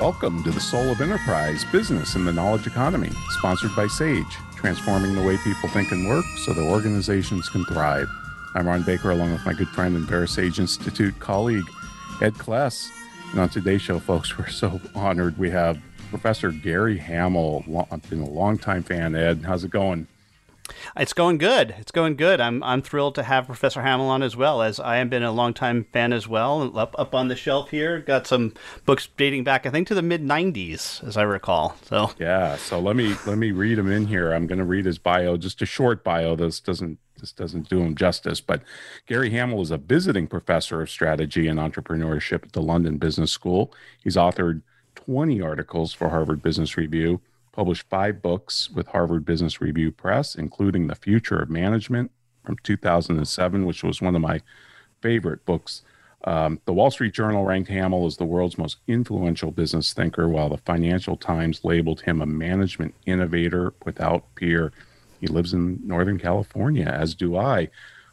Welcome to the Soul of Enterprise Business in the Knowledge Economy, sponsored by SAGE, transforming the way people think and work so that organizations can thrive. I'm Ron Baker, along with my good friend and VeraSage Institute colleague, Ed Kless. And on today's show, folks, we're so honored we have Professor Gary Hamel. I've been a longtime fan, Ed. How's it going? It's going good. It's going good. I'm I'm thrilled to have Professor Hamel on as well, as I have been a longtime fan as well. Up up on the shelf here, got some books dating back, I think, to the mid '90s, as I recall. So yeah. So let me let me read him in here. I'm going to read his bio, just a short bio. This doesn't this doesn't do him justice. But Gary Hamel is a visiting professor of strategy and entrepreneurship at the London Business School. He's authored 20 articles for Harvard Business Review published five books with Harvard Business Review Press, including The Future of Management from 2007, which was one of my favorite books. Um, the Wall Street Journal ranked Hamel as the world's most influential business thinker, while the Financial Times labeled him a management innovator without peer. He lives in Northern California, as do I.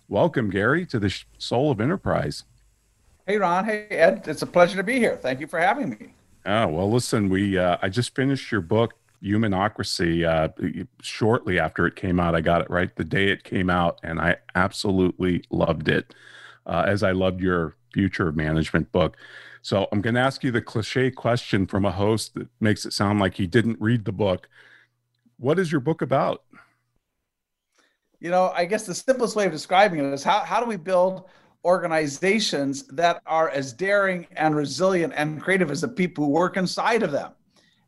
Welcome, Gary, to the Soul of Enterprise. Hey, Ron. Hey, Ed. It's a pleasure to be here. Thank you for having me. Oh well, listen. We uh, I just finished your book, Humanocracy uh, shortly after it came out. I got it right the day it came out, and I absolutely loved it, uh, as I loved your future management book. So I'm going to ask you the cliche question from a host that makes it sound like he didn't read the book. What is your book about? You know, I guess the simplest way of describing it is how, how do we build organizations that are as daring and resilient and creative as the people who work inside of them?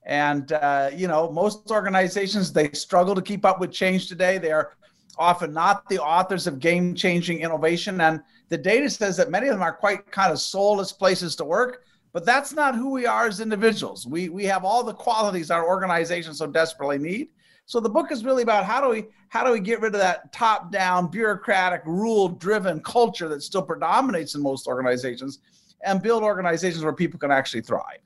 And uh, you know, most organizations they struggle to keep up with change today. They are often not the authors of game-changing innovation, and the data says that many of them are quite kind of soulless places to work. But that's not who we are as individuals. We we have all the qualities our organizations so desperately need. So the book is really about how do we how do we get rid of that top-down bureaucratic rule-driven culture that still predominates in most organizations and build organizations where people can actually thrive.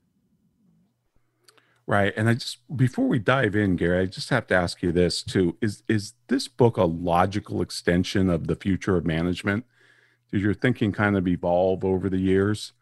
Right. And I just before we dive in, Gary, I just have to ask you this too. Is is this book a logical extension of the future of management? Did your thinking kind of evolve over the years?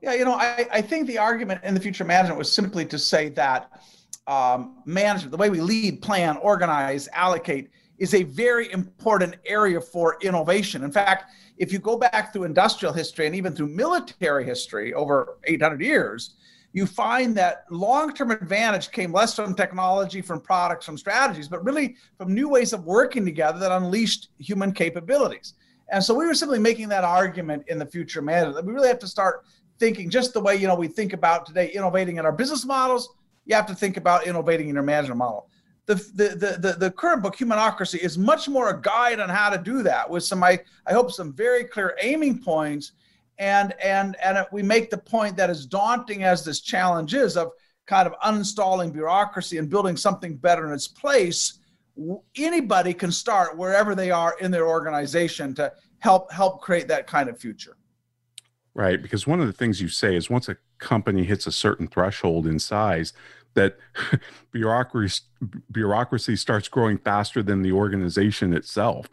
Yeah, you know, I, I think the argument in the future management was simply to say that um, management, the way we lead, plan, organize, allocate, is a very important area for innovation. In fact, if you go back through industrial history and even through military history over 800 years, you find that long-term advantage came less from technology, from products, from strategies, but really from new ways of working together that unleashed human capabilities. And so we were simply making that argument in the future management that we really have to start thinking just the way you know we think about today innovating in our business models. You have to think about innovating in your management model. The, the, the, the, current book, Humanocracy, is much more a guide on how to do that with some, I, I hope, some very clear aiming points and and and we make the point that as daunting as this challenge is of kind of uninstalling bureaucracy and building something better in its place anybody can start wherever they are in their organization to help help create that kind of future. Right because one of the things you say is once a company hits a certain threshold in size that bureaucracy bureaucracy starts growing faster than the organization itself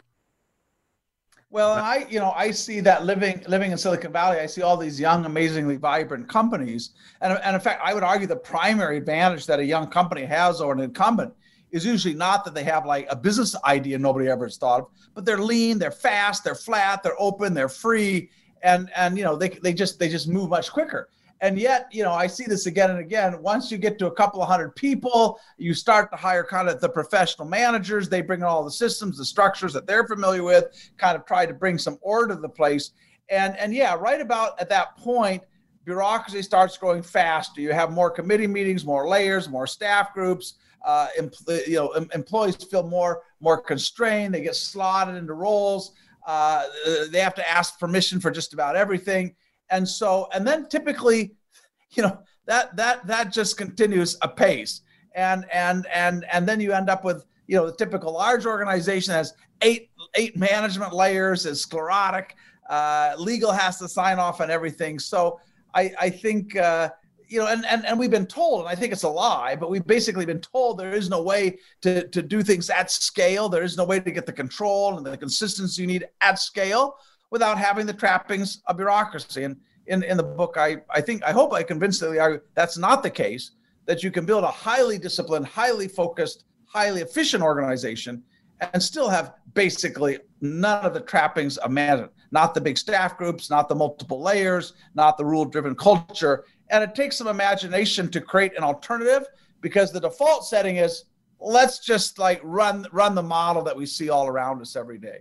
well, I, you know, I see that living living in Silicon Valley, I see all these young, amazingly vibrant companies, and and in fact, I would argue the primary advantage that a young company has over an incumbent is usually not that they have like a business idea nobody ever has thought of, but they're lean, they're fast, they're flat, they're open, they're free, and and you know they they just they just move much quicker. And yet, you know, I see this again and again. Once you get to a couple of hundred people, you start to hire kind of the professional managers. They bring in all the systems, the structures that they're familiar with, kind of try to bring some order to the place. And and yeah, right about at that point, bureaucracy starts growing faster. You have more committee meetings, more layers, more staff groups. Uh, empl- you know, em- employees feel more more constrained. They get slotted into roles. Uh, they have to ask permission for just about everything and so, and then typically, you know, that that that just continues apace. And and and and then you end up with you know the typical large organization has eight eight management layers, is sclerotic. Uh, legal has to sign off on everything. So I I think. Uh, you know, and, and, and we've been told, and I think it's a lie, but we've basically been told there is no way to, to do things at scale. There is no way to get the control and the consistency you need at scale without having the trappings of bureaucracy. And in, in the book, I, I think, I hope I convincingly argue that's not the case, that you can build a highly disciplined, highly focused, highly efficient organization and still have basically none of the trappings of management, not the big staff groups, not the multiple layers, not the rule driven culture. And it takes some imagination to create an alternative because the default setting is let's just like run run the model that we see all around us every day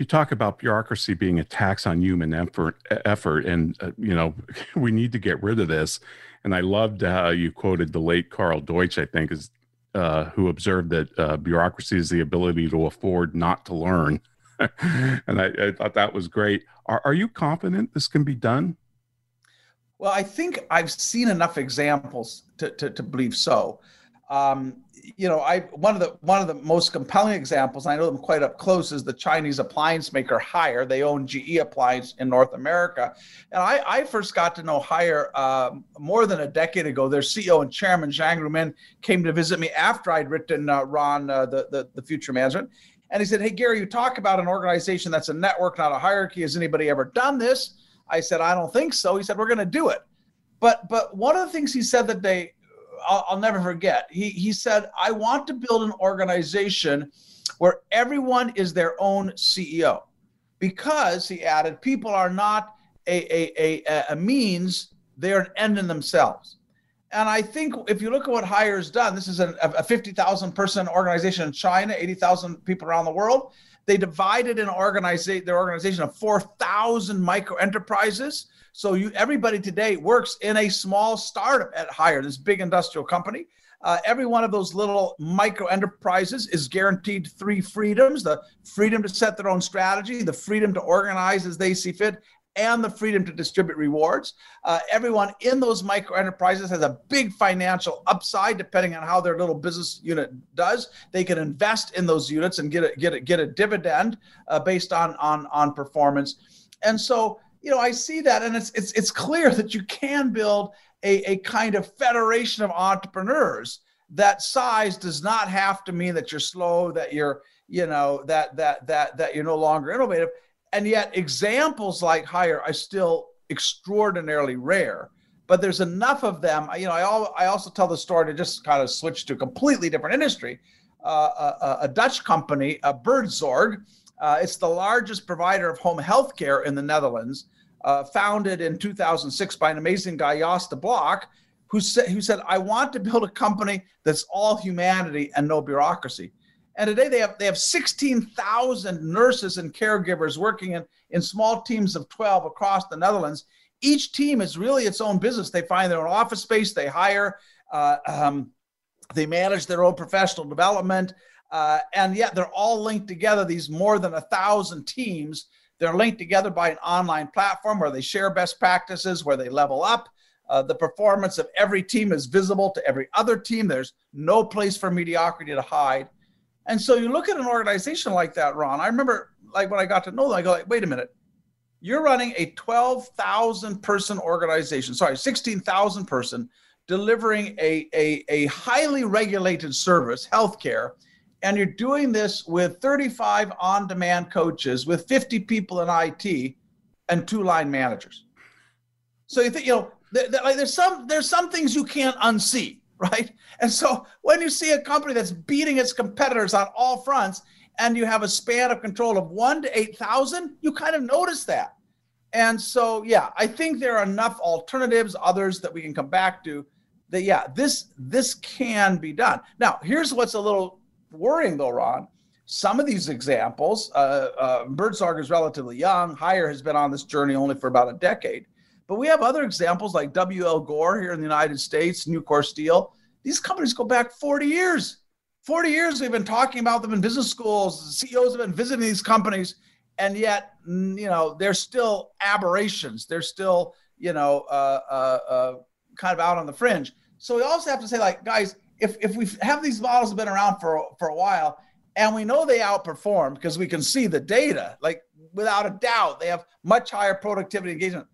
you talk about bureaucracy being a tax on human effort, effort and uh, you know we need to get rid of this. And I loved how you quoted the late Karl Deutsch, I think, is uh, who observed that uh, bureaucracy is the ability to afford not to learn. and I, I, thought that was great. Are, are you confident this can be done? Well, I think I've seen enough examples to, to, to believe so. Um, you know, I one of the one of the most compelling examples, I know them quite up close, is the Chinese appliance maker Haier. They own GE Appliance in North America, and I, I first got to know Haier uh, more than a decade ago. Their CEO and chairman Zhang Ruimin came to visit me after I'd written uh, Ron uh, the, the the Future Management, and he said, "Hey Gary, you talk about an organization that's a network, not a hierarchy. Has anybody ever done this?" I said, "I don't think so." He said, "We're going to do it." But but one of the things he said that they I'll, I'll never forget. He he said, "I want to build an organization where everyone is their own CEO," because he added, people are not a a a, a means; they're an end in themselves. And I think if you look at what Haier's done, this is a, a 50,000 person organization in China, 80,000 people around the world. They divided and organized their organization of 4,000 micro enterprises so you everybody today works in a small startup at Haier, this big industrial company. Uh, every one of those little micro enterprises is guaranteed three freedoms the freedom to set their own strategy, the freedom to organize as they see fit, and the freedom to distribute rewards. Uh, everyone in those micro enterprises has a big financial upside depending on how their little business unit does. They can invest in those units and get a, get a, get a dividend uh, based on, on, on performance. And so you know, I see that, and it's it's it's clear that you can build a, a kind of federation of entrepreneurs. That size does not have to mean that you're slow, that you're, you know, that that that that you're no longer innovative. And yet, examples like Haier are still extraordinarily rare. But there's enough of them. You know, I all, I also tell the story to just kind of switch to a completely different industry. Uh, a, a, Dutch company, a Buurtzorg, uh, it's the largest provider of home health care in the Netherlands, uh, founded in 2006 by an amazing guy, Jos de Blok, who said, who said, I want to build a company that's all humanity and no bureaucracy. And today they have they have 16,000 nurses and caregivers working in, in small teams of 12 across the Netherlands. Each team is really its own business. They find their own office space, they hire, uh, um, they manage their own professional development. Uh, and yet they're all linked together, these more than a thousand teams. They're linked together by an online platform where they share best practices, where they level up. Uh, the performance of every team is visible to every other team. There's no place for mediocrity to hide. And so you look at an organization like that, Ron. I remember, like when I got to know them, I go, like, wait a minute, you're running a 12,000 person organization, sorry, 16,000 person, delivering a, a, a highly regulated service, healthcare, and you're doing this with 35 on-demand coaches, with 50 people in IT, and two line managers. So you think you know, like there's some there's some things you can't unsee, right? And so when you see a company that's beating its competitors on all fronts, and you have a span of control of one to eight thousand, you kind of notice that. And so, yeah, I think there are enough alternatives, others that we can come back to. That yeah, this this can be done. Now, here's what's a little worrying though, Ron. Some of these examples, uh, uh, Buurtzorg is relatively young. Haier has been on this journey only for about a decade. But we have other examples like WL Gore here in the United States, Nucor Steel. These companies go back 40 years. 40 years we've been talking about them in business schools. CEOs have been visiting these companies, and yet, you know, they're still aberrations. They're still, you know, uh, uh, uh kind of out on the fringe. So we also have to say, like, guys, if if we have these models been around for for a while, and we know they outperform because we can see the data, like without a doubt, they have much higher productivity engagement.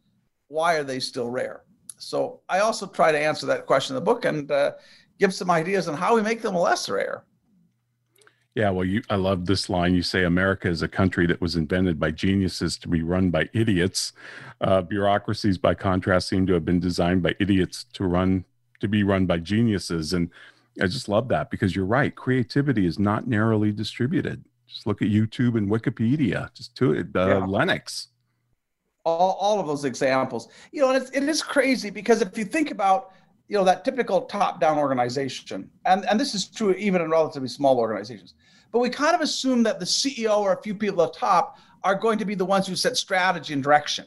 Why are they still rare? So I also try to answer that question in the book and uh, give some ideas on how we make them less rare. Yeah, well, you, I love this line. You say America is a country that was invented by geniuses to be run by idiots. Uh, bureaucracies, by contrast, seem to have been designed by idiots to run to be run by geniuses. And I just love that because you're right. Creativity is not narrowly distributed. Just look at YouTube and Wikipedia. Just to it, uh, yeah. Linux. All, all of those examples, you know, and it's, it is crazy because if you think about you know that typical top-down organization, and and this is true even in relatively small organizations. But we kind of assume that the CEO or a few people at the top are going to be the ones who set strategy and direction,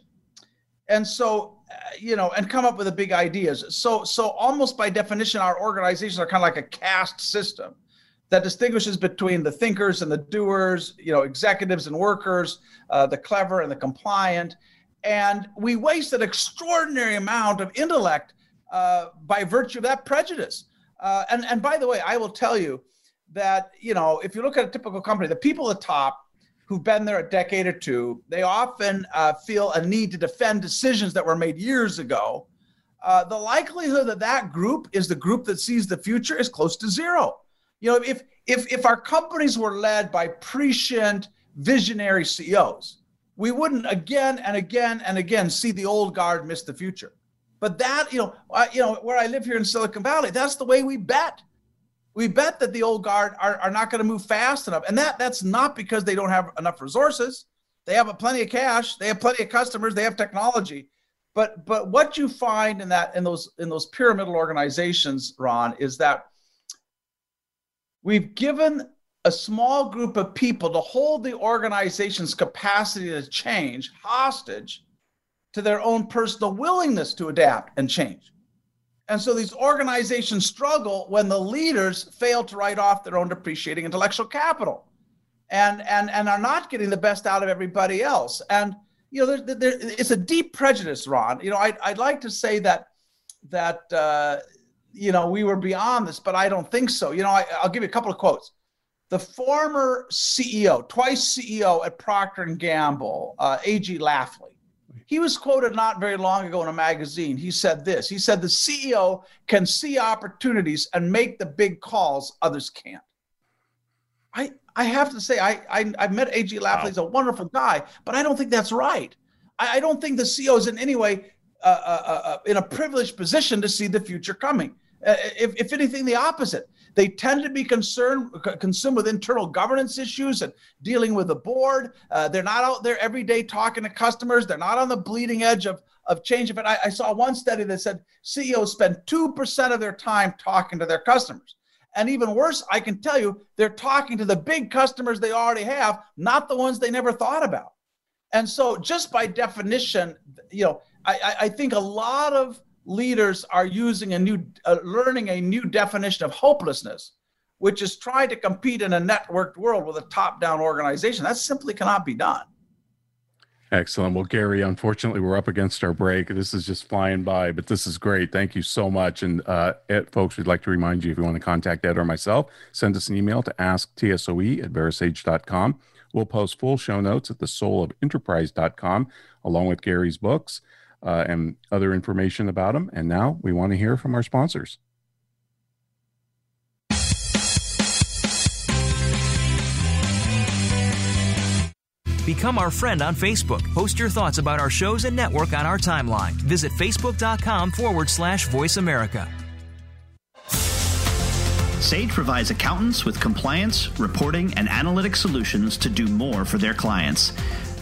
and so you know, and come up with the big ideas. So so almost by definition, our organizations are kind of like a caste system that distinguishes between the thinkers and the doers, you know, executives and workers, uh, the clever and the compliant. And we waste an extraordinary amount of intellect uh, by virtue of that prejudice. Uh, and, and by the way, I will tell you that, you know, if you look at a typical company, the people at the top who've been there a decade or two, they often uh, feel a need to defend decisions that were made years ago. Uh, the likelihood that that group is the group that sees the future is close to zero. You know, if if if our companies were led by prescient, visionary CEOs, we wouldn't again and again and again see the old guard miss the future. But that, you know, I, you know, where I live here in Silicon Valley, that's the way we bet. We bet that the old guard are, are not going to move fast enough. And that that's not because they don't have enough resources. They have plenty of cash, they have plenty of customers, they have technology. But but what you find in that in those in those pyramidal organizations, Ron, is that we've given a small group of people to hold the organization's capacity to change hostage to their own personal willingness to adapt and change. And so these organizations struggle when the leaders fail to write off their own depreciating intellectual capital and, and, and are not getting the best out of everybody else. And, you know, there, there, it's a deep prejudice, Ron. You know, I'd, I'd like to say that, that uh, you know, we were beyond this, but I don't think so. You know, I, I'll give you a couple of quotes. The former CEO, twice CEO at Procter & Gamble, uh, A.G. Lafley, he was quoted not very long ago in a magazine. He said this He said, The CEO can see opportunities and make the big calls others can't. I, I have to say, I, I, have met A.G. Lafley. Wow. He's a wonderful guy, but I don't think that's right. I, I don't think the CEO is in any way uh, uh, uh, uh, in a privileged position to see the future coming. Uh, if, if anything, the opposite. They tend to be concerned consumed with internal governance issues and dealing with the board. Uh, they're not out there every day talking to customers. They're not on the bleeding edge of of change. But I, I saw one study that said CEOs spend two percent of their time talking to their customers. And even worse, I can tell you, they're talking to the big customers they already have, not the ones they never thought about. And so, just by definition, you know, I, I think a lot of leaders are using a new, uh, learning a new definition of hopelessness, which is trying to compete in a networked world with a top down organization. That simply cannot be done. Excellent. Well, Gary, unfortunately, we're up against our break. This is just flying by, but this is great. Thank you so much. And uh, Ed, folks, we'd like to remind you if you want to contact Ed or myself, send us an email to asktsoe at verasage.com. We'll post full show notes at the soulofenterprise.com along with Gary's books uh, and other information about them. And now we want to hear from our sponsors. Become our friend on Facebook. Post your thoughts about our shows and network on our timeline. Visit facebook.com forward slash voice America. Sage provides accountants with compliance, reporting, and analytic solutions to do more for their clients.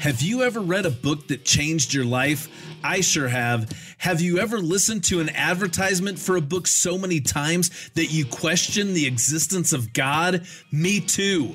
Have you ever read a book that changed your life? I sure have. Have you ever listened to an advertisement for a book so many times that you question the existence of God? Me too.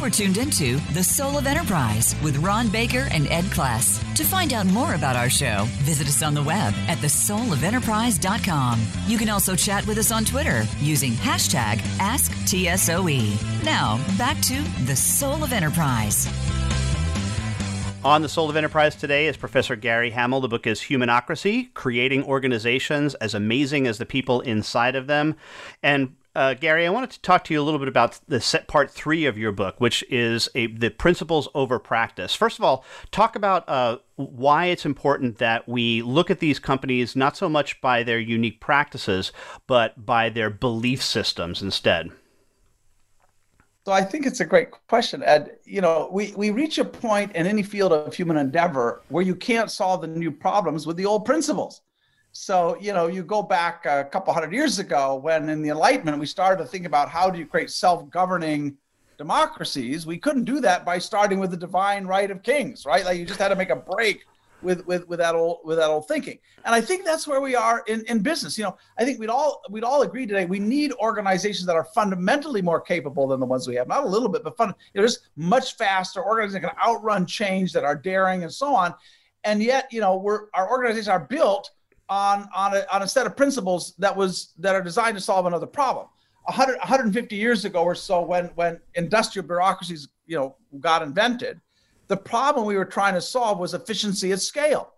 You are tuned into The Soul of Enterprise with Ron Baker and Ed Kless. To find out more about our show, visit us on the web at thesoulofenterprise.com. You can also chat with us on Twitter using hashtag AskTSOE. Now, back to The Soul of Enterprise. On The Soul of Enterprise today is Professor Gary Hamel. The book is Humanocracy Creating Organizations as Amazing as the People Inside of Them. And uh, Gary, I wanted to talk to you a little bit about the set part three of your book, which is a, the principles over practice. First of all, talk about uh, why it's important that we look at these companies not so much by their unique practices, but by their belief systems instead. So I think it's a great question, Ed. You know, we, we reach a point in any field of human endeavor where you can't solve the new problems with the old principles. So, you know, you go back a couple hundred years ago when in the Enlightenment we started to think about how do you create self governing democracies. We couldn't do that by starting with the divine right of kings, right? Like you just had to make a break with with with that old with that old thinking. And I think that's where we are in, in business. You know, I think we'd all we'd all agree today we need organizations that are fundamentally more capable than the ones we have. Not a little bit, but fun. You know, just much faster organizations that can outrun change, that are daring, and so on. And yet, you know, we're our organizations are built on on a, on a set of principles that was that are designed to solve another problem. 100, 150 years ago or so, when when industrial bureaucracies you know got invented, the problem we were trying to solve was efficiency at scale,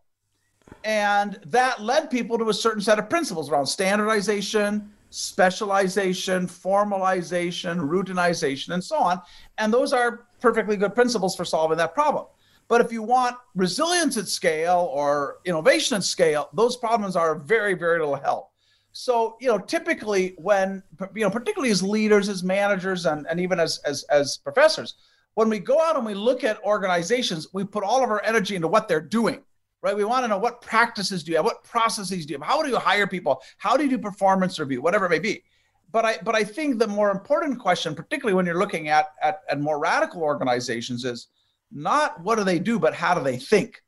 and that led people to a certain set of principles around standardization, specialization, formalization, routinization, and so on. And those are perfectly good principles for solving that problem. But if you want resilience at scale or innovation at scale, those problems are very, very little help. So, you know, typically when, you know, particularly as leaders, as managers, and, and even as, as, as professors, when we go out and we look at organizations, we put all of our energy into what they're doing, right? We want to know what practices do you have? What processes do you have? How do you hire people? How do you do performance review? Whatever it may be. But I, but I think the more important question, particularly when you're looking at, at, at more radical organizations, is not what do they do, but how do they think?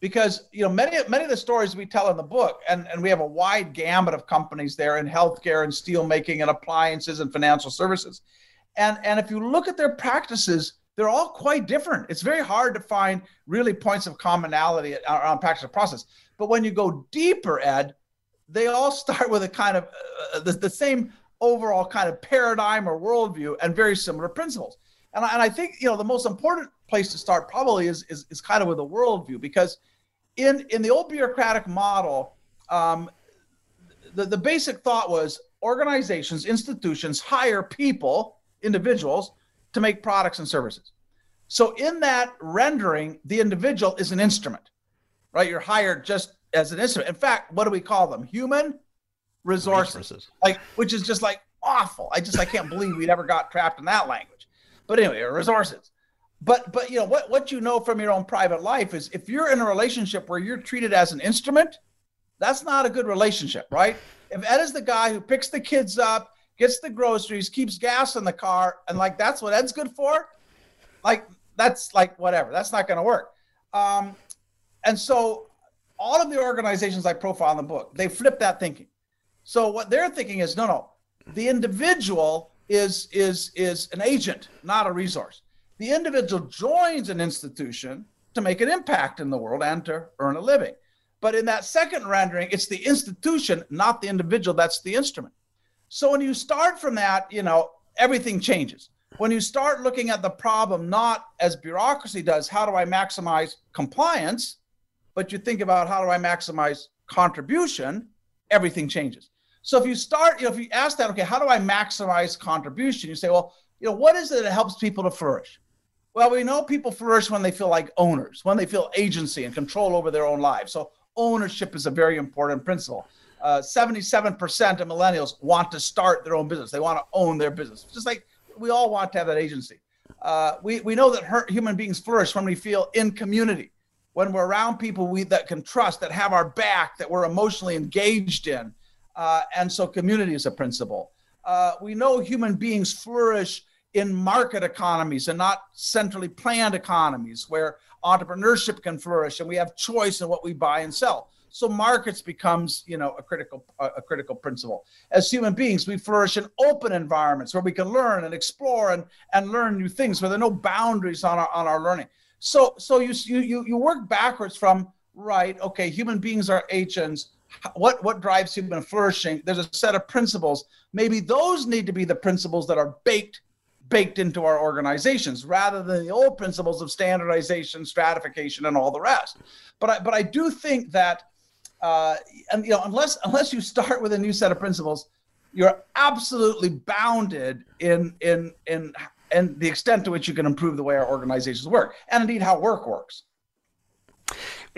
Because you know many many of the stories we tell in the book, and, and we have a wide gamut of companies there in healthcare and steel making and appliances and financial services. And and if you look at their practices, they're all quite different. It's very hard to find really points of commonality around practice and process. But when you go deeper, Ed, they all start with a kind of uh, the, the same overall kind of paradigm or worldview and very similar principles. And I, and I think you know the most important place to start probably is, is, is kind of with a worldview because in, in the old bureaucratic model, um, the, the basic thought was organizations, institutions hire people, individuals, to make products and services. So in that rendering, the individual is an instrument, right? You're hired just as an instrument. In fact, what do we call them? Human resources, resources. like which is just like awful. I just I can't believe we ever got trapped in that language. But anyway, resources. But but you know what what you know from your own private life is if you're in a relationship where you're treated as an instrument that's not a good relationship right? If ed is the guy who picks the kids up gets the groceries keeps gas in the car and like that's what ed's good for like that's like whatever. That's not going to work. Um, and so all of the organizations i profile in the book they flip that thinking. So what they're thinking is no no the individual is is is an agent not a resource the individual joins an institution to make an impact in the world and to earn a living. But in that second rendering, it's the institution, not the individual, that's the instrument. So when you start from that, you know, everything changes. When you start looking at the problem not as bureaucracy does, how do I maximize compliance, but you think about how do I maximize contribution, everything changes. So if you start, you know, if you ask that, okay, how do I maximize contribution? You say, well, you know, what is it that helps people to flourish? Well, we know people flourish when they feel like owners, when they feel agency and control over their own lives. So ownership is a very important principle. Uh, 77% of millennials want to start their own business. They want to own their business, just like we all want to have that agency. Uh, we, we know that her, human beings flourish when we feel in community, when we're around people we that can trust, that have our back, that we're emotionally engaged in. Uh, and so community is a principle. Uh, we know human beings flourish in market economies and not centrally planned economies where entrepreneurship can flourish and we have choice in what we buy and sell. So markets becomes you know a critical a critical principle. As human beings we flourish in open environments where we can learn and explore and and learn new things where there are no boundaries on our on our learning. So so you you you work backwards from right okay human beings are agents what what drives human flourishing there's a set of principles. Maybe those need to be the principles that are baked baked into our organizations rather than the old principles of standardization stratification and all the rest. But i but i do think that uh, and you know unless unless you start with a new set of principles you're absolutely bounded in in in and the extent to which you can improve the way our organizations work and indeed how work works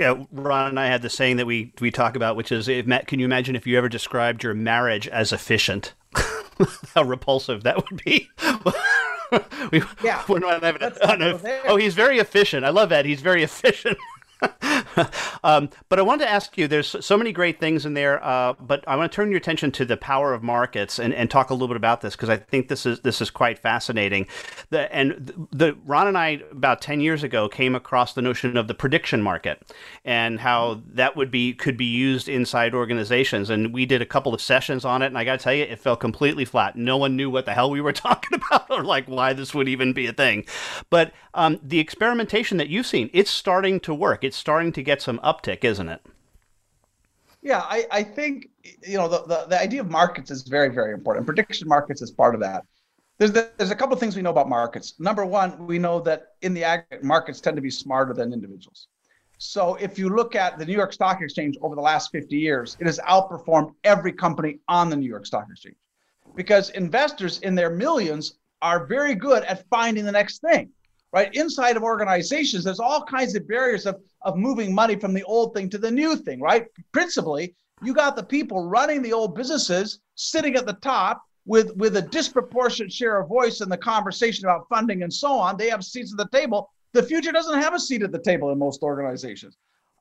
yeah, Ron and I had the saying that we we talk about, which is, if, can you imagine if you ever described your marriage as efficient? How repulsive that would be. we, yeah. We're not having a, oh, he's very efficient. I love that. He's very efficient. um, but I wanted to ask you there's so many great things in there, uh, but I want to turn your attention to the power of markets and, and talk a little bit about this because I think this is this is quite fascinating. The, and the, Ron and I about 10 years ago came across the notion of the prediction market and how that would be could be used inside organizations. And we did a couple of sessions on it, and I got to tell you, it fell completely flat. No one knew what the hell we were talking about or like why this would even be a thing. But um, the experimentation that you've seen, it's starting to work. It's starting to get some uptick, isn't it? Yeah, I, I think you know the, the, the idea of markets is very very important. Prediction markets is part of that. There's the, there's a couple of things we know about markets. Number one, we know that in the aggregate, markets tend to be smarter than individuals. So if you look at the New York Stock Exchange over the last 50 years, it has outperformed every company on the New York Stock Exchange because investors in their millions are very good at finding the next thing right? Inside of organizations, there's all kinds of barriers of, of moving money from the old thing to the new thing, right? Principally, you got the people running the old businesses sitting at the top with, with a disproportionate share of voice in the conversation about funding and so on. They have seats at the table. The future doesn't have a seat at the table in most organizations.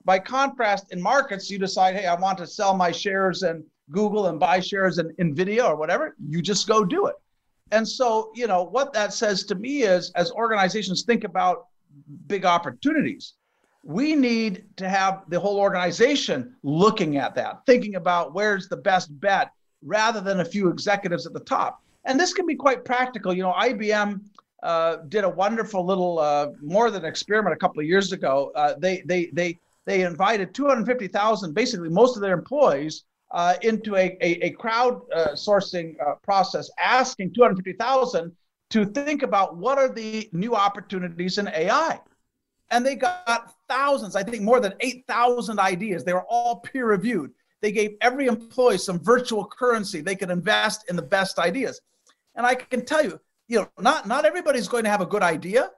By contrast, in markets, you decide, hey, I want to sell my shares in Google and buy shares in NVIDIA or whatever. You just go do it. And so, you know, what that says to me is as organizations think about big opportunities, we need to have the whole organization looking at that, thinking about where's the best bet rather than a few executives at the top. And this can be quite practical. You know, IBM uh, did a wonderful little, uh, more than experiment a couple of years ago. Uh, they they they they invited 250,000, basically most of their employees, uh, into a, a, a crowd uh, sourcing uh, process, asking 250,000 to think about what are the new opportunities in AI. And they got thousands, I think more than 8,000 ideas. They were all peer reviewed. They gave every employee some virtual currency they could invest in the best ideas. And I can tell you, you know, not, not everybody's going to have a good idea,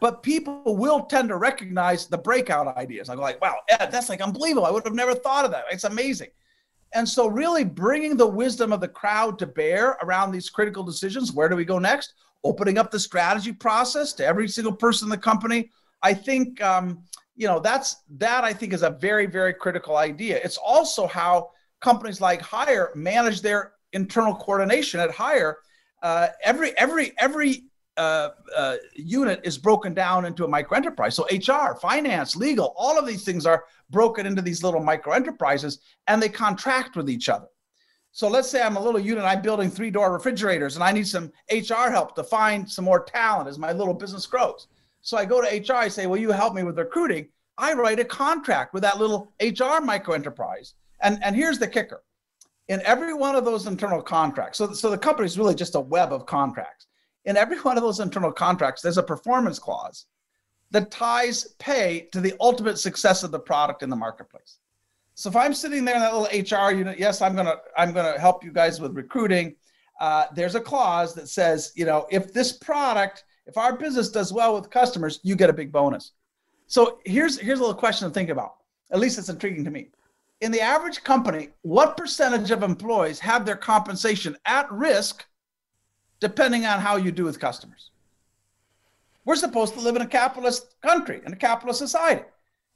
but people will tend to recognize the breakout ideas. I go like, wow, Ed, that's like unbelievable. I would have never thought of that. It's amazing. And so, really bringing the wisdom of the crowd to bear around these critical decisions where do we go next? Opening up the strategy process to every single person in the company. I think, um, you know, that's that I think is a very, very critical idea. It's also how companies like Haier manage their internal coordination at Haier. Uh, every every every uh, uh, unit is broken down into a micro enterprise. So HR, finance, legal, all of these things are broken into these little micro enterprises and they contract with each other. So let's say I'm a little unit, I'm building three door refrigerators and I need some HR help to find some more talent as my little business grows. So I go to HR, I say, Will you help me with recruiting? I write a contract with that little HR micro enterprise. And, and here's the kicker in every one of those internal contracts, so, so the company is really just a web of contracts. In every one of those internal contracts, there's a performance clause that ties pay to the ultimate success of the product in the marketplace. So if I'm sitting there in that little HR unit, yes, I'm gonna I'm gonna help you guys with recruiting. Uh, there's a clause that says, you know, if this product, if our business does well with customers, you get a big bonus. So here's here's a little question to think about. At least it's intriguing to me. In the average company, what percentage of employees have their compensation at risk depending on how you do with customers? We're supposed to live in a capitalist country, in a capitalist society.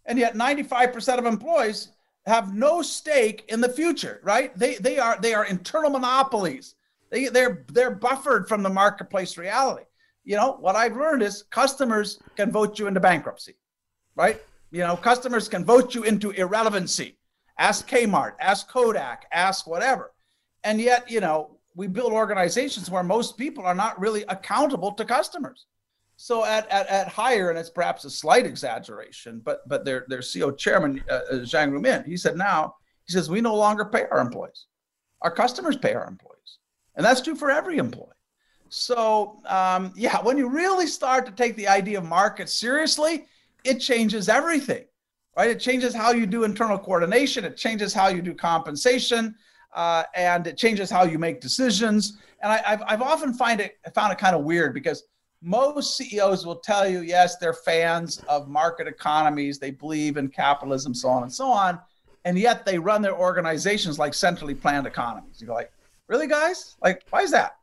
And yet 95% of employees have no stake in the future, right? They they are they are internal monopolies. They they're they're buffered from the marketplace reality. You know, what I've learned is customers can vote you into bankruptcy right? You know, customers can vote you into irrelevancy. Ask Kmart, ask Kodak, ask whatever. And yet, you know, we build organizations where most people are not really accountable to customers. So at, at, at Haier, and it's perhaps a slight exaggeration, but but their their CEO chairman uh, uh, Zhang Ruimin, he said now he says we no longer pay our employees, our customers pay our employees, and that's true for every employee. So um, yeah, when you really start to take the idea of market seriously, it changes everything, right? It changes how you do internal coordination, it changes how you do compensation, uh, and it changes how you make decisions. And I, have I've often find it found it kind of weird because most CEOs will tell you, yes, they're fans of market economies, they believe in capitalism, so on and so on, and yet they run their organizations like centrally planned economies. You go like, really, guys? Like, why is that?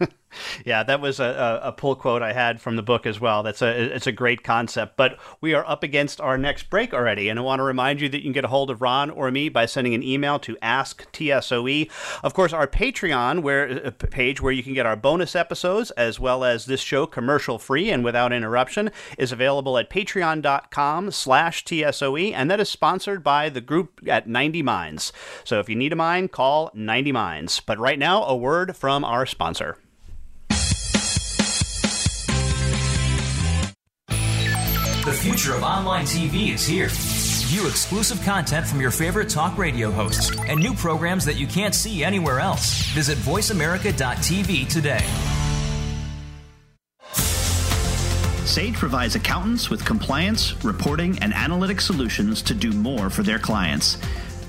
yeah, that was a, a, pull quote I had from the book as well. That's a it's a great concept. But we are up against our next break already, and I want to remind you that you can get a hold of Ron or me by sending an email to ask tsoe. Of course, our Patreon where uh, page where you can get our bonus episodes as well as this show commercial free and without interruption is available at patreon.com/slash tsoe, and that is sponsored by the group at 90 Minds. So if you need a mind, call 90 Minds. But right now, a word from our sponsor. The future of online TV is here. View exclusive content from your favorite talk radio hosts and new programs that you can't see anywhere else. Visit VoiceAmerica.tv today. Sage provides accountants with compliance, reporting, and analytic solutions to do more for their clients.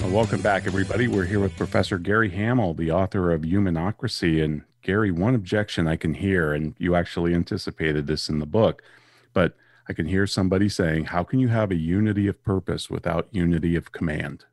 Well, welcome back, everybody. We're here with Professor Gary Hamel, the author of Humanocracy. And Gary, one objection I can hear, and you actually anticipated this in the book, but I can hear somebody saying, How can you have a unity of purpose without unity of command?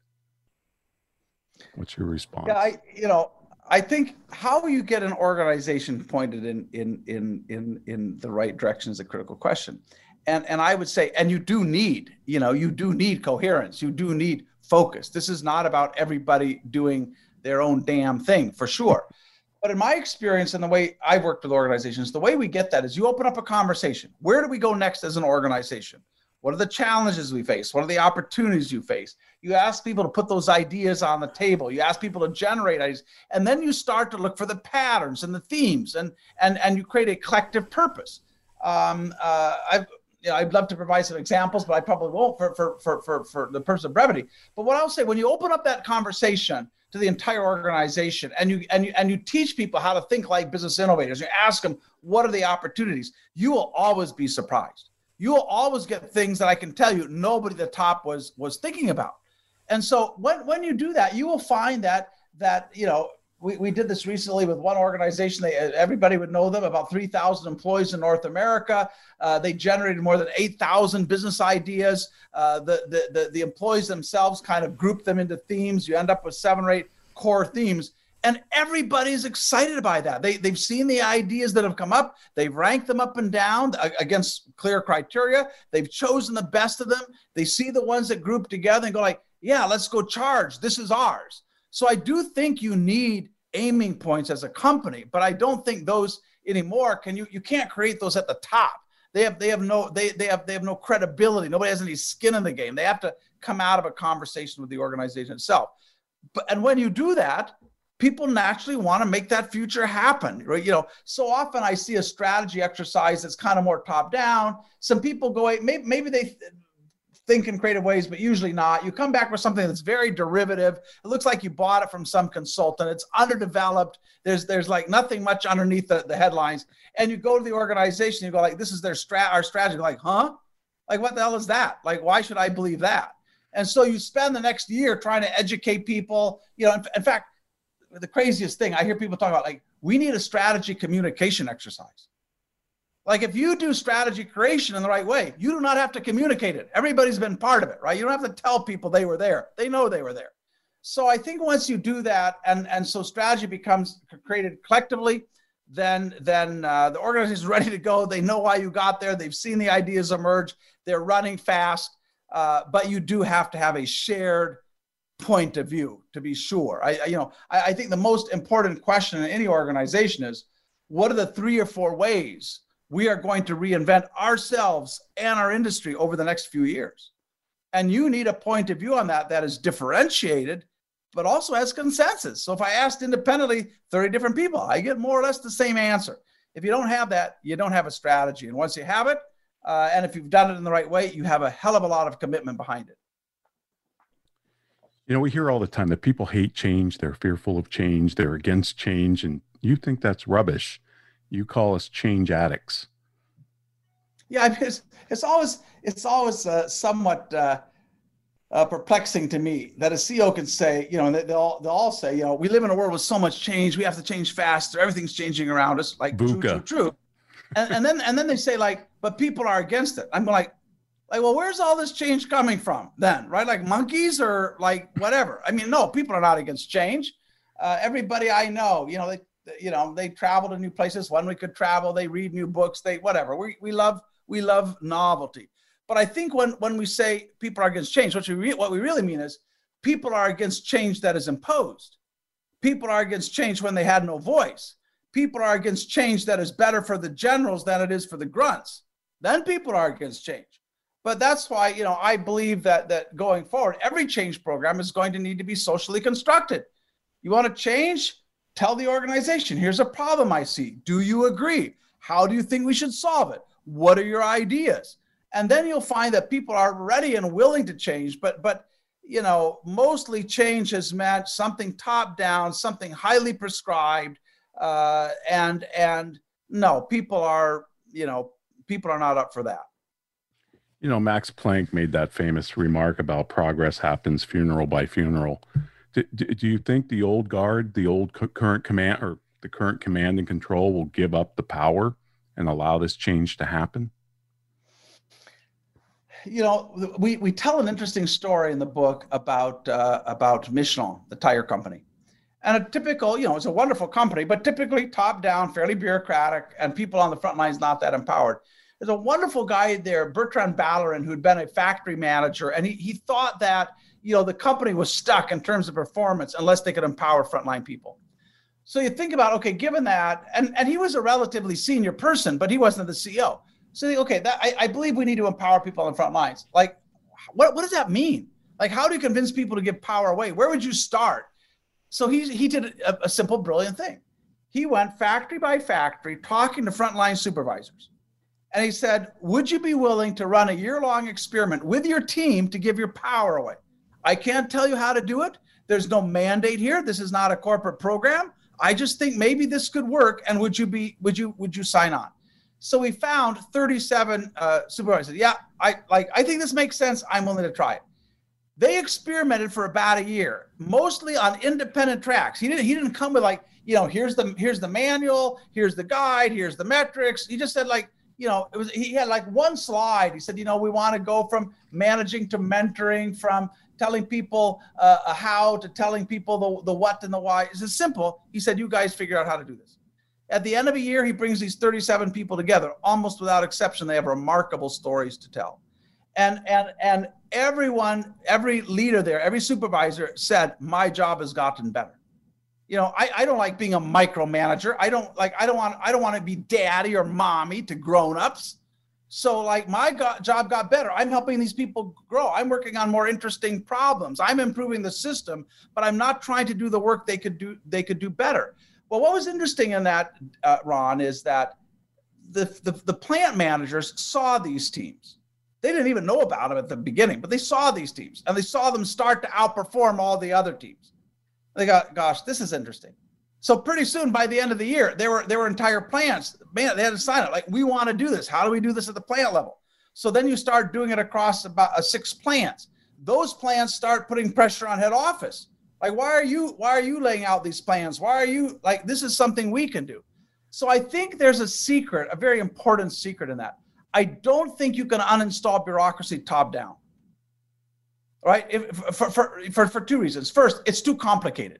What's your response? Yeah, I, you know, I think how you get an organization pointed in in in in in the right direction is a critical question. And and I would say, and you do need, you know, you do need coherence. You do need focus. This is not about everybody doing their own damn thing for sure. But in my experience and the way I've worked with organizations, the way we get that is you open up a conversation. Where do we go next as an organization? What are the challenges we face? What are the opportunities you face? You ask people to put those ideas on the table. You ask people to generate ideas, and then you start to look for the patterns and the themes, and and and you create a collective purpose. Um, uh, I've you know, I'd love to provide some examples, but I probably won't for, for, for, for, for the purpose of brevity. But what I'll say, when you open up that conversation to the entire organization and you, and you, and you teach people how to think like business innovators, you ask them, what are the opportunities? You will always be surprised. You will always get things that I can tell you nobody at the top was, was thinking about. And so when, when you do that, you will find that, that, you know, we, we did this recently with one organization. They, everybody would know them, about 3,000 employees in North America. Uh, they generated more than 8,000 business ideas. Uh, the, the, the, the employees themselves kind of grouped them into themes. You end up with seven or eight core themes. And everybody's excited by that. They, they've seen the ideas that have come up. They've ranked them up and down against clear criteria. They've chosen the best of them. They see the ones that group together and go like, yeah, let's go charge. This is ours. So I do think you need aiming points as a company, but I don't think those anymore can you you can't create those at the top. They have they have no they they have they have no credibility. Nobody has any skin in the game. They have to come out of a conversation with the organization itself. But and when you do that, people naturally want to make that future happen right you know so often i see a strategy exercise that's kind of more top down some people go maybe, maybe they think in creative ways, but usually not. You come back with something that's very derivative. It looks like you bought it from some consultant. It's underdeveloped. There's there's like nothing much underneath the, the headlines. And you go to the organization, you go like, this is their strat our strategy. Like, huh? Like what the hell is that? Like, why should I believe that? And so you spend the next year trying to educate people. You know, in, in fact, the craziest thing I hear people talk about, like, we need a strategy communication exercise. Like if you do strategy creation in the right way, you do not have to communicate it. Everybody's been part of it, right? You don't have to tell people they were there. They know they were there. So I think once you do that, and and so strategy becomes created collectively, then then uh, the organization is ready to go. They know why you got there. They've seen the ideas emerge. They're running fast, uh, but you do have to have a shared point of view to be sure. I, I you know I, I think the most important question in any organization is what are the three or four ways we are going to reinvent ourselves and our industry over the next few years. And you need a point of view on that that is differentiated, but also has consensus. So if I asked independently 30 different people, I get more or less the same answer. If you don't have that, you don't have a strategy. And once you have it, uh, and if you've done it in the right way, you have a hell of a lot of commitment behind it. You know, we hear all the time that people hate change, they're fearful of change, they're against change, and you think that's rubbish you call us change addicts. Yeah, I mean, it's, it's always it's always uh, somewhat uh, uh, perplexing to me that a CEO can say, you know, they, will all, they'll all say, you know, we live in a world with so much change, we have to change faster, everything's changing around us, like true, true, true. and, and then and then they say like, but people are against it. I'm like, like, well, where's all this change coming from then, right? Like monkeys or like whatever. I mean, no, people are not against change. Uh, everybody I know, you know, they you know they travel to new places. When we could travel they read new books they whatever. We, we love we love novelty. But i think when when we say people are against change what we re- what we really mean is people are against change that is imposed. People are against change when they had no voice. People are against change that is better for the generals than it is for the grunts. Then people are against change. But that's why you know i believe that that going forward every change program is going to need to be socially constructed. You want to change Tell the organization, here's a problem I see. Do you agree? How do you think we should solve it? What are your ideas? And then you'll find that people are ready and willing to change, but but you know, mostly change has meant something top down, something highly prescribed, uh, and and no, people are you know people are not up for that. You know, Max Planck made that famous remark about progress happens funeral by funeral. Do, do you think the old guard, the old current command, or the current command and control will give up the power and allow this change to happen? You know, we, we tell an interesting story in the book about uh, about Michelin, the tire company, and a typical, you know, it's a wonderful company, but typically top down, fairly bureaucratic, and people on the front lines not that empowered. There's a wonderful guy there, Bertrand Ballarin, who'd been a factory manager, and he he thought that you know, the company was stuck in terms of performance unless they could empower frontline people. So you think about, okay, given that, and, and he was a relatively senior person, but he wasn't the CEO. So okay, that I, I believe we need to empower people on the front lines. Like, what, what does that mean? Like, how do you convince people to give power away? Where would you start? So he he did a, a simple, brilliant thing. He went factory by factory, talking to frontline supervisors, and he said, "Would you be willing to run a year-long experiment with your team to give your power away? I can't tell you how to do it. There's no mandate here. This is not a corporate program. I just think maybe this could work. And would you be would you would you sign on?" So we found 37 uh, supervisors. Yeah, I like. I think this makes sense. I'm willing to try it. They experimented for about a year, mostly on independent tracks. He didn't. He didn't come with like, you know, here's the here's the manual, here's the guide, here's the metrics. He just said like, you know, it was. He had like one slide. He said, you know, we want to go from managing to mentoring, from telling people uh, how to telling people the the what and the why. It's simple. He said, you guys figure out how to do this. At the end of a year, he brings these 37 people together. Almost without exception, they have remarkable stories to tell. And and and everyone, every leader there, every supervisor said, "My job has gotten better." You know, I, I don't like being a micromanager. I don't like I don't want I don't want to be daddy or mommy to grown-ups. So like my job got better. I'm helping these people grow. I'm working on more interesting problems. I'm improving the system, but I'm not trying to do the work they could do they could do better. Well, what was interesting in that, uh, Ron, is that the, the, the plant managers saw these teams. They didn't even know about them at the beginning, but they saw these teams and they saw them start to outperform all the other teams. They got, gosh, this is interesting. So pretty soon, by the end of the year, there were there were entire plants. Man, they had to sign it. Like, we want to do this. How do we do this at the plant level? So then you start doing it across about uh, six plants. Those plants start putting pressure on head office. Like, why are you why are you laying out these plans? Why are you like this is something we can do? So I think there's a secret, a very important secret in that. I don't think you can uninstall bureaucracy top down. Right? If, for, for, for, for two reasons. First, it's too complicated.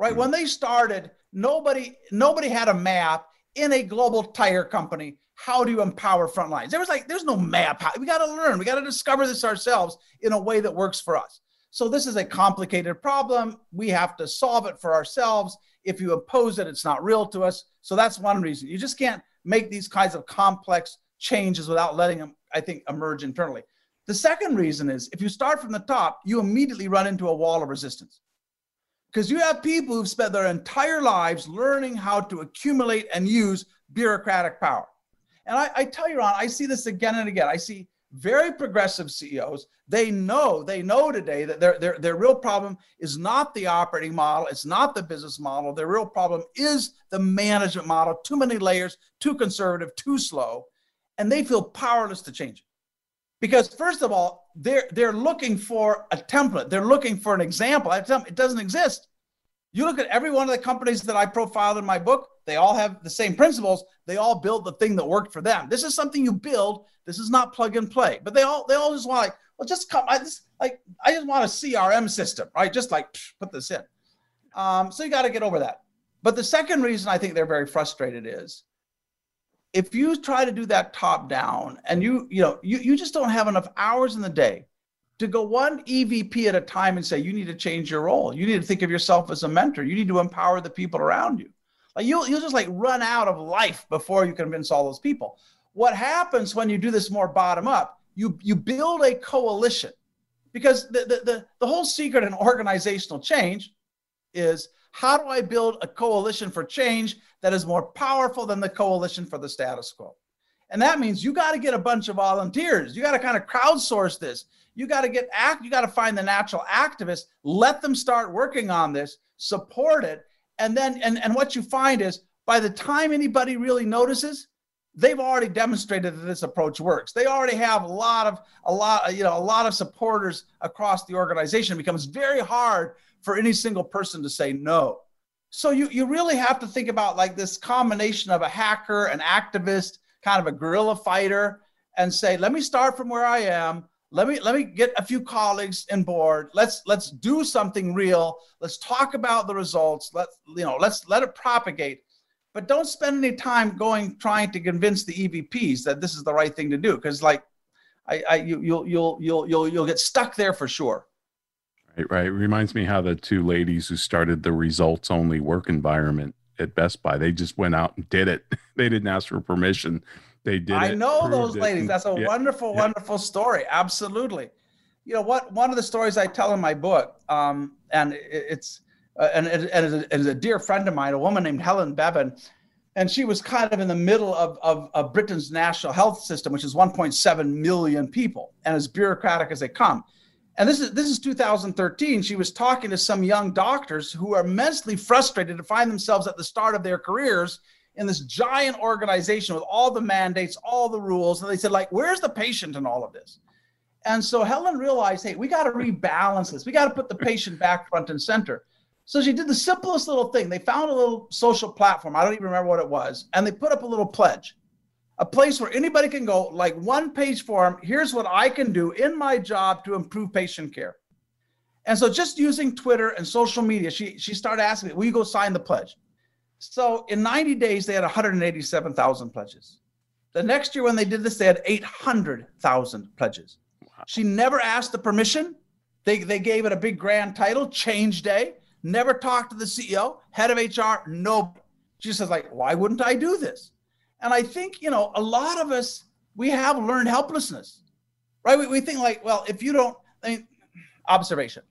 Right? When they started, nobody nobody had a map in a global tire company. How do you empower front lines? There was like, there's no map. We got to learn. We got to discover this ourselves in a way that works for us. So this is a complicated problem. We have to solve it for ourselves. If you oppose it, it's not real to us. So that's one reason. You just can't make these kinds of complex changes without letting them, I think, emerge internally. The second reason is if you start from the top, you immediately run into a wall of resistance. Because you have people who've spent their entire lives learning how to accumulate and use bureaucratic power. And I, I tell you, Ron, I see this again and again. I see very progressive CEOs, they know, they know today that their, their, their real problem is not the operating model, it's not the business model. Their real problem is the management model. Too many layers, too conservative, too slow. And they feel powerless to change it. Because first of all, they're they're looking for a template. They're looking for an example. It doesn't exist. You look at every one of the companies that I profiled in my book, they all have the same principles. They all build the thing that worked for them. This is something you build. This is not plug and play. But they all they all just want like, well, just come. I just like I just want a CRM system, right? Just like psh, put this in. Um, so you got to get over that. But the second reason I think they're very frustrated is if you try to do that top down and you you know you, you just don't have enough hours in the day to go one EVP at a time and say, you need to change your role. You need to think of yourself as a mentor. You need to empower the people around you. Like you'll, you'll just like run out of life before you convince all those people. What happens when you do this more bottom up? You, you build a coalition because the, the, the, the whole secret in organizational change is how do I build a coalition for change that is more powerful than the coalition for the status quo? And that means you got to get a bunch of volunteers. You got to kind of crowdsource this. You got to get act. You got to find the natural activists. Let them start working on this. Support it, and then and and what you find is by the time anybody really notices, they've already demonstrated that this approach works. They already have a lot of a lot you know a lot of supporters across the organization. It becomes very hard for any single person to say no. So you you really have to think about like this combination of a hacker, an activist, kind of a guerrilla fighter, and say, let me start from where I am. Let me let me get a few colleagues in board. Let's let's do something real. Let's talk about the results. Let you know let's let it propagate. But don't spend any time going trying to convince the evps that this is the right thing to do because like i i you, you'll you'll you'll you'll you'll get stuck there for sure right right it reminds me how the two ladies who started the results only work environment at Best Buy. They just went out and did it. they didn't ask for permission. They did. I it, know those it, ladies. That's a yeah, wonderful, yeah. wonderful story. Absolutely. You know what? One of the stories I tell in my book, um, and it- it's uh, and, and, and is a dear friend of mine, a woman named Helen Bevan, and she was kind of in the middle of, of, of Britain's national health system, which is 1.7 million people, and as bureaucratic as they come. And this is this is 2013. She was talking to some young doctors who are immensely frustrated to find themselves at the start of their careers in this giant organization with all the mandates, all the rules. And they said, like, where's the patient in all of this? And so Helen realized, hey, we got to rebalance this. We got to put the patient back front and center. So she did the simplest little thing. They found a little social platform. I don't even remember what it was. And they put up a little pledge, a place where anybody can go, like one page form. Here's what I can do in my job to improve patient care. And so just using Twitter and social media, she, she started asking me, will you go sign the pledge? So in 90 days, they had 187,000 pledges. The next year, when they did this, they had 800,000 pledges. She never asked the permission. They, they gave it a big grand title, Change Day. Never talked to the CEO, head of HR, no. She says, like, why wouldn't I do this? And I think, you know, a lot of us, we have learned helplessness, right? We, we think like, well, if you don't, I mean, observation.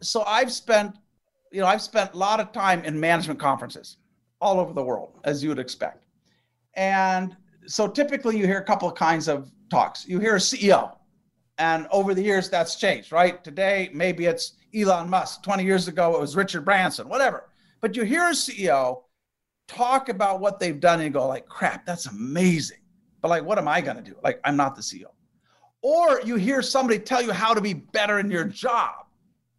So I've spent, you know, I've spent a lot of time in management conferences all over the world, as you would expect. And so typically you hear a couple of kinds of talks. You hear a CEO, and over the years that's changed, right? Today, maybe it's Elon Musk. 20 years ago, it was Richard Branson, whatever. But you hear a CEO talk about what they've done and go like, crap, that's amazing. But like, what am I going to do? Like, I'm not the CEO. Or you hear somebody tell you how to be better in your job,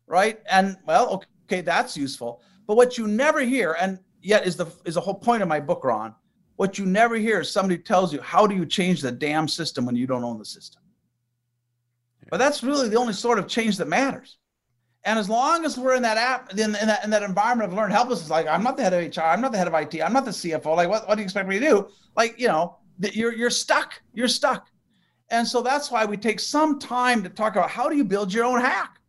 right? And well, okay, that's useful. But what you never hear, and yet is the is the whole point of my book, Ron. What you never hear is somebody tells you how do you change the damn system when you don't own the system. But that's really the only sort of change that matters. And as long as we're in that app, in, in, that, in that environment of learned helplessness, like I'm not the head of HR, I'm not the head of IT, I'm not the CFO. Like, what, what do you expect me to do? Like, you know, you're you're stuck. You're stuck. And so that's why we take some time to talk about how do you build your own hack.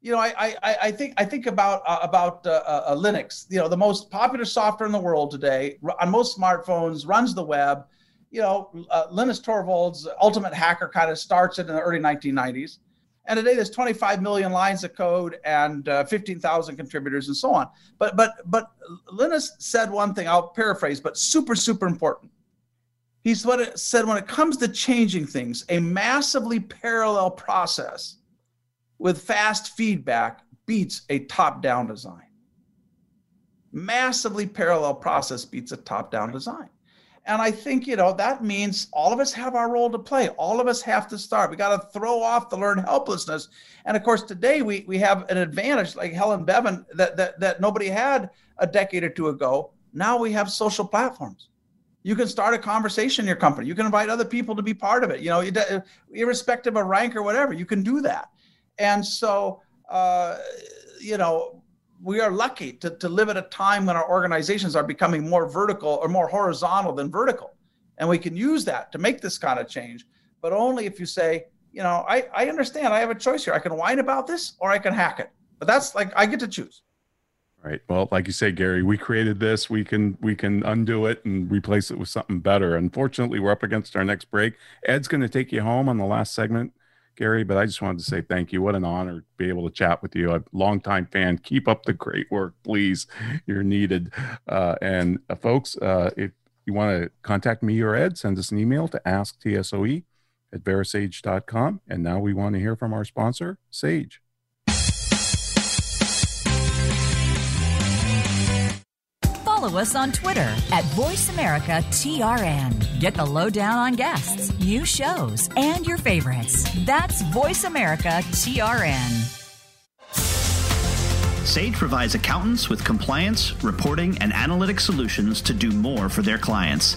You know, I I, I think I think about uh, about uh, uh, Linux. You know, the most popular software in the world today on most smartphones runs the web. You know, uh, Linus Torvalds, Ultimate Hacker, kind of starts it in the early 1990s. And today there's 25 million lines of code and uh, 15,000 contributors and so on. But but but Linus said one thing. I'll paraphrase, but super super important. He said when it comes to changing things, a massively parallel process with fast feedback beats a top-down design. Massively parallel process beats a top-down design. And I think, you know, that means all of us have our role to play. All of us have to start. We got to throw off the learned helplessness. And of course, today we we have an advantage like Helen Bevan that that that nobody had a decade or two ago. Now we have social platforms. You can start a conversation in your company. You can invite other people to be part of it. You know, irrespective of rank or whatever, you can do that. And so, uh, you know, we are lucky to, to live at a time when our organizations are becoming more vertical or more horizontal than vertical. And we can use that to make this kind of change, but only if you say, you know, I, I understand I have a choice here. I can whine about this or I can hack it. But that's like, I get to choose. Right. Well, like you say, Gary, we created this. We can we can undo it and replace it with something better. Unfortunately, we're up against our next break. Ed's going to take you home on the last segment, Gary. But I just wanted to say thank you. What an honor to be able to chat with you. A longtime fan. Keep up the great work, please. You're needed. Uh, and uh, folks, uh, if you want to contact me or Ed, send us an email to asktsoe at verasage.com. And now we want to hear from our sponsor, Sage. Follow us on Twitter at VoiceAmericaTRN. Get the lowdown on guests, new shows, and your favorites. That's VoiceAmericaTRN. Sage provides accountants with compliance, reporting, and analytic solutions to do more for their clients.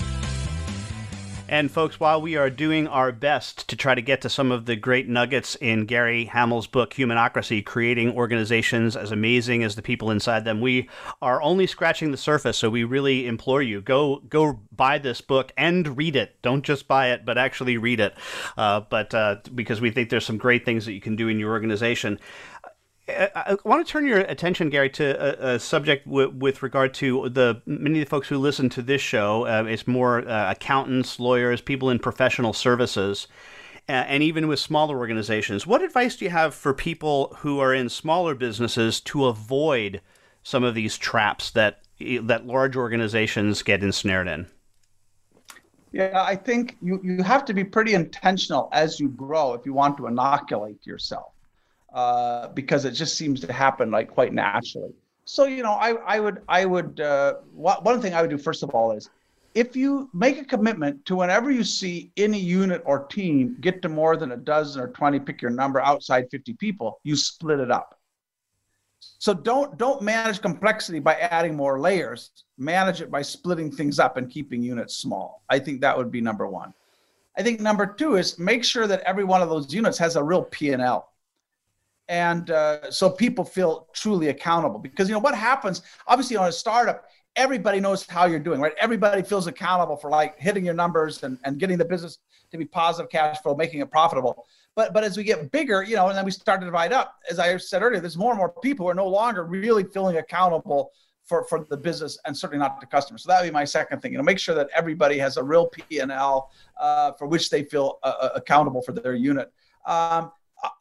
And folks, while we are doing our best to try to get to some of the great nuggets in Gary Hamel's book, Humanocracy, creating organizations as amazing as the people inside them, we are only scratching the surface. So we really implore you go go buy this book and read it. Don't just buy it, but actually read it. Uh, but uh, because we think there's some great things that you can do in your organization. I want to turn your attention, Gary, to a, a subject w- with regard to the many of the folks who listen to this show. Uh, it's more uh, accountants, lawyers, people in professional services, uh, and even with smaller organizations. What advice do you have for people who are in smaller businesses to avoid some of these traps that that large organizations get ensnared in? Yeah, I think you, you have to be pretty intentional as you grow if you want to inoculate yourself uh, because it just seems to happen like quite naturally. So you know, I I would I would uh, one thing I would do first of all is if you make a commitment to whenever you see any unit or team get to more than a dozen or 20 pick your number outside 50 people you split it up. So don't don't manage complexity by adding more layers. Manage it by splitting things up and keeping units small. I think that would be number one. I think number two is make sure that every one of those units has a real p&l and uh, so people feel truly accountable because you know what happens obviously on a startup everybody knows how you're doing right? Everybody feels accountable for like hitting your numbers and, and getting the business to be positive cash flow making it profitable. But but as we get bigger you know and then we start to divide up as i said earlier there's more and more people who are no longer really feeling accountable for for the business and certainly not the customer. So that would be my second thing you know make sure that everybody has a real p&l uh, for which they feel uh, uh accountable for their unit. Um,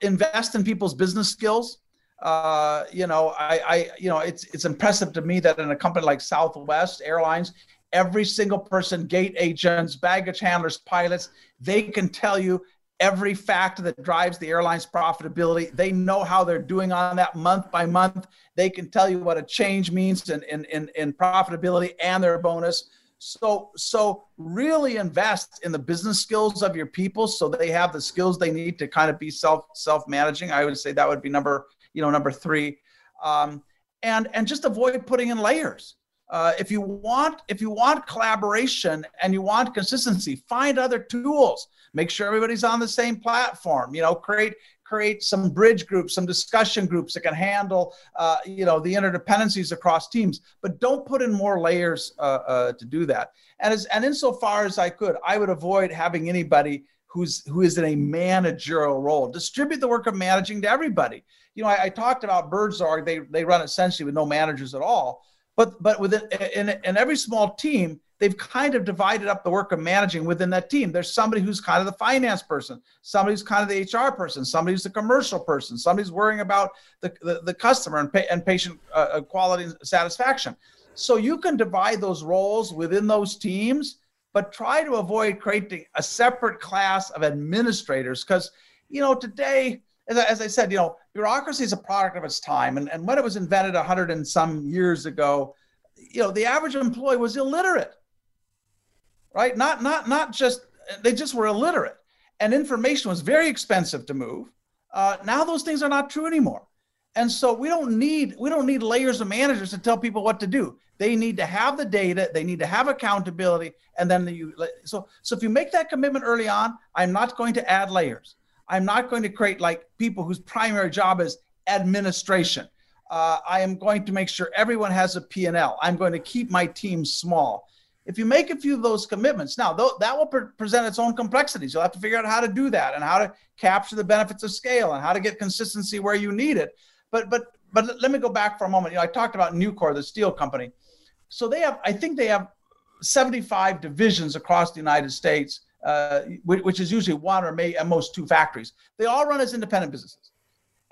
invest in people's business skills. Uh, you know, I, I, you know, it's it's impressive to me that in a company like Southwest Airlines, every single person, gate agents, baggage handlers, pilots, they can tell you every factor that drives the airline's profitability. They know how they're doing on that month by month. They can tell you what a change means in, in, in, in profitability and their bonus. So so really invest in the business skills of your people so they have the skills they need to kind of be self self managing. I would say that would be number you know number three, um, and and just avoid putting in layers. Uh, if you want if you want collaboration and you want consistency, find other tools. Make sure everybody's on the same platform. You know, create create some bridge groups, some discussion groups that can handle, uh, you know, the interdependencies across teams. But don't put in more layers uh, uh, to do that. And as and insofar as I could, I would avoid having anybody who's who is in a managerial role. Distribute the work of managing to everybody. You know, I, I talked about Buurtzorg. They they run essentially with no managers at all. But but within in, in every small team, they've kind of divided up the work of managing within that team. There's somebody who's kind of the finance person, somebody who's kind of the HR person, somebody who's the commercial person, somebody's worrying about the, the, the customer and, pay, and patient uh, uh, quality and satisfaction. So you can divide those roles within those teams, but try to avoid creating a separate class of administrators because, you know, today, as I, as I said, you know, bureaucracy is a product of its time. And, and when it was invented 100 and some years ago, you know, the average employee was illiterate right? Not not not just they just were illiterate, and information was very expensive to move. Uh, now those things are not true anymore. And so we don't need we don't need layers of managers to tell people what to do. They need to have the data, they need to have accountability, and then you so so if you make that commitment early on, I'm not going to add layers. I'm not going to create like people whose primary job is administration. Uh, I am going to make sure everyone has a P&L. I'm going to keep my team small. If you make a few of those commitments, now th- that will pre- present its own complexities. You'll have to figure out how to do that and how to capture the benefits of scale and how to get consistency where you need it. But but but let me go back for a moment. You know, I talked about Nucor, the steel company. So they have, I think they have 75 divisions across the United States, uh, which is usually one or may, at most two factories. They all run as independent businesses,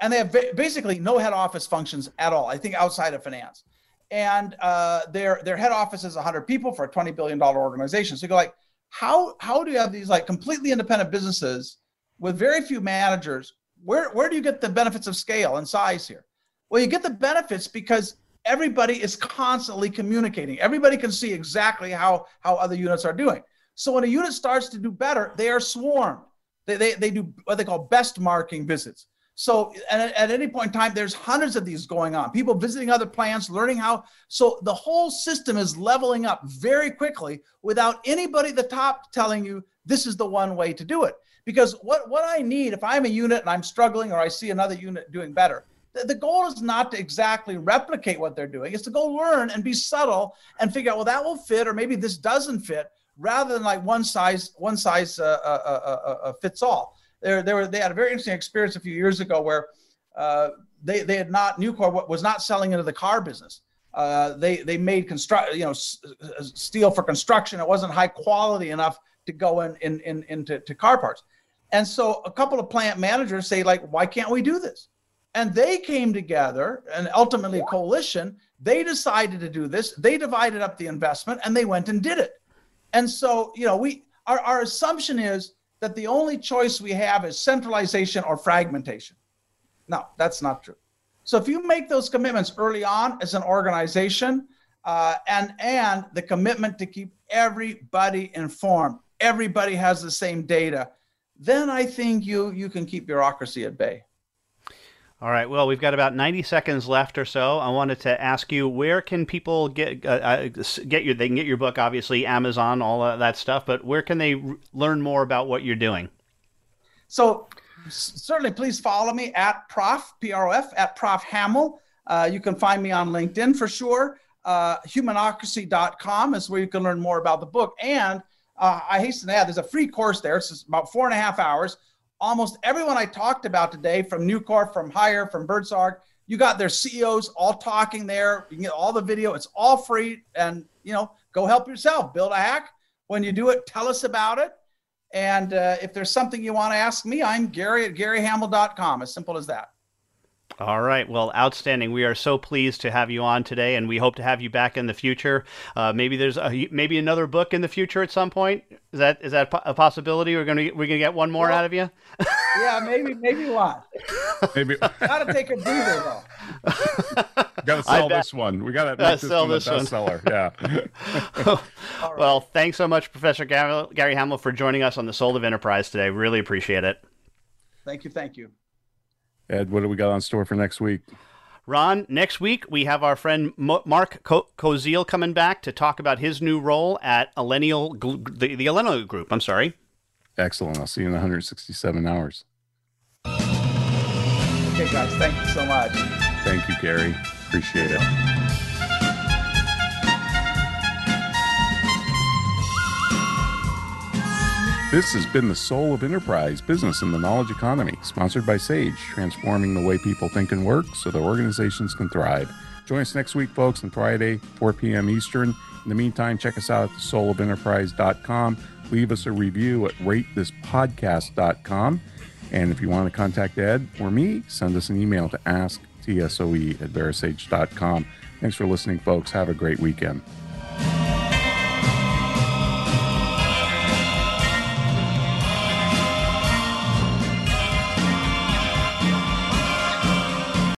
and they have basically no head office functions at all. I think outside of finance, and uh, their their head office is 100 people for a 20 billion dollar organization. So you go like, how how do you have these like completely independent businesses with very few managers where where do you get the benefits of scale and size here? Well, you get the benefits because everybody is constantly communicating. Everybody can see exactly how how other units are doing. So when a unit starts to do better, they are swarmed. They they, they do what they call best marking visits. So at, at any point in time, there's hundreds of these going on. People visiting other plants, learning how. So the whole system is leveling up very quickly without anybody at the top telling you this is the one way to do it. Because what, what I need, if I'm a unit and I'm struggling or I see another unit doing better, the, the goal is not to exactly replicate what they're doing. It's to go learn and be subtle and figure out, well, that will fit, or maybe this doesn't fit, rather than like one size, one size uh, uh, uh, uh fits all. There, there were, they had a very interesting experience a few years ago where uh, they, they had not, Nucor was not selling into the car business. Uh, they they made construct you know s- steel for construction. It wasn't high quality enough to go in, in, in into to car parts. And so a couple of plant managers say, like, why can't we do this? And they came together and ultimately a coalition. They decided to do this. They divided up the investment and they went and did it. And so, you know, we our, our assumption is that the only choice we have is centralization or fragmentation. No, that's not true. So if you make those commitments early on as an organization, uh, and and the commitment to keep everybody informed, everybody has the same data, then I think you you can keep bureaucracy at bay. All right. Well, we've got about 90 seconds left or so. I wanted to ask you where can people get uh, uh get your they can get your book obviously Amazon all that stuff, but where can they r- learn more about what you're doing? So certainly please follow me at prof prof at prof Hamel. Uh, you can find me on LinkedIn for sure. Uh, humanocracy.com is where you can learn more about the book and uh, I hasten to add, there's a free course there. It's about four and a half hours. Almost everyone I talked about today, from Nucor, from Haier, from Buurtzorg, you got their CEOs all talking there. You can get all the video. It's all free, and you know, go help yourself. Build a hack. When you do it, tell us about it. And uh, if there's something you want to ask me, I'm Gary at GaryHamel.com. As simple as that. All right. Well, outstanding. We are so pleased to have you on today, and we hope to have you back in the future. Uh, maybe there's a, maybe another book in the future at some point. Is that is that a possibility? We're gonna we're gonna get one more well, out of you. yeah, maybe maybe one. Maybe gotta take a breather though. gotta sell this one. We gotta make this sell one this a bestseller. Yeah. right. Well, thanks so much, Professor Gary, Gary Hamel, for joining us on the Soul of Enterprise today. Really appreciate it. Thank you. Thank you. Ed, what do we got on store for next week? Ron, next week we have our friend Mark Koziel coming back to talk about his new role at Allinial, the, the Allinial Group. I'm sorry. Excellent. I'll see you in 167 hours. Okay, guys. Thank you so much. Thank you, Gary. Appreciate it. This has been the Soul of Enterprise Business in the Knowledge Economy, sponsored by Sage, transforming the way people think and work so their organizations can thrive. Join us next week, folks, on Friday, 4 p.m. Eastern. In the meantime, check us out at thesoulofenterprise.com. Leave us a review at ratethispodcast.com. And if you want to contact Ed or me, send us an email to asktsoe at verasage.com. Thanks for listening, folks. Have a great weekend.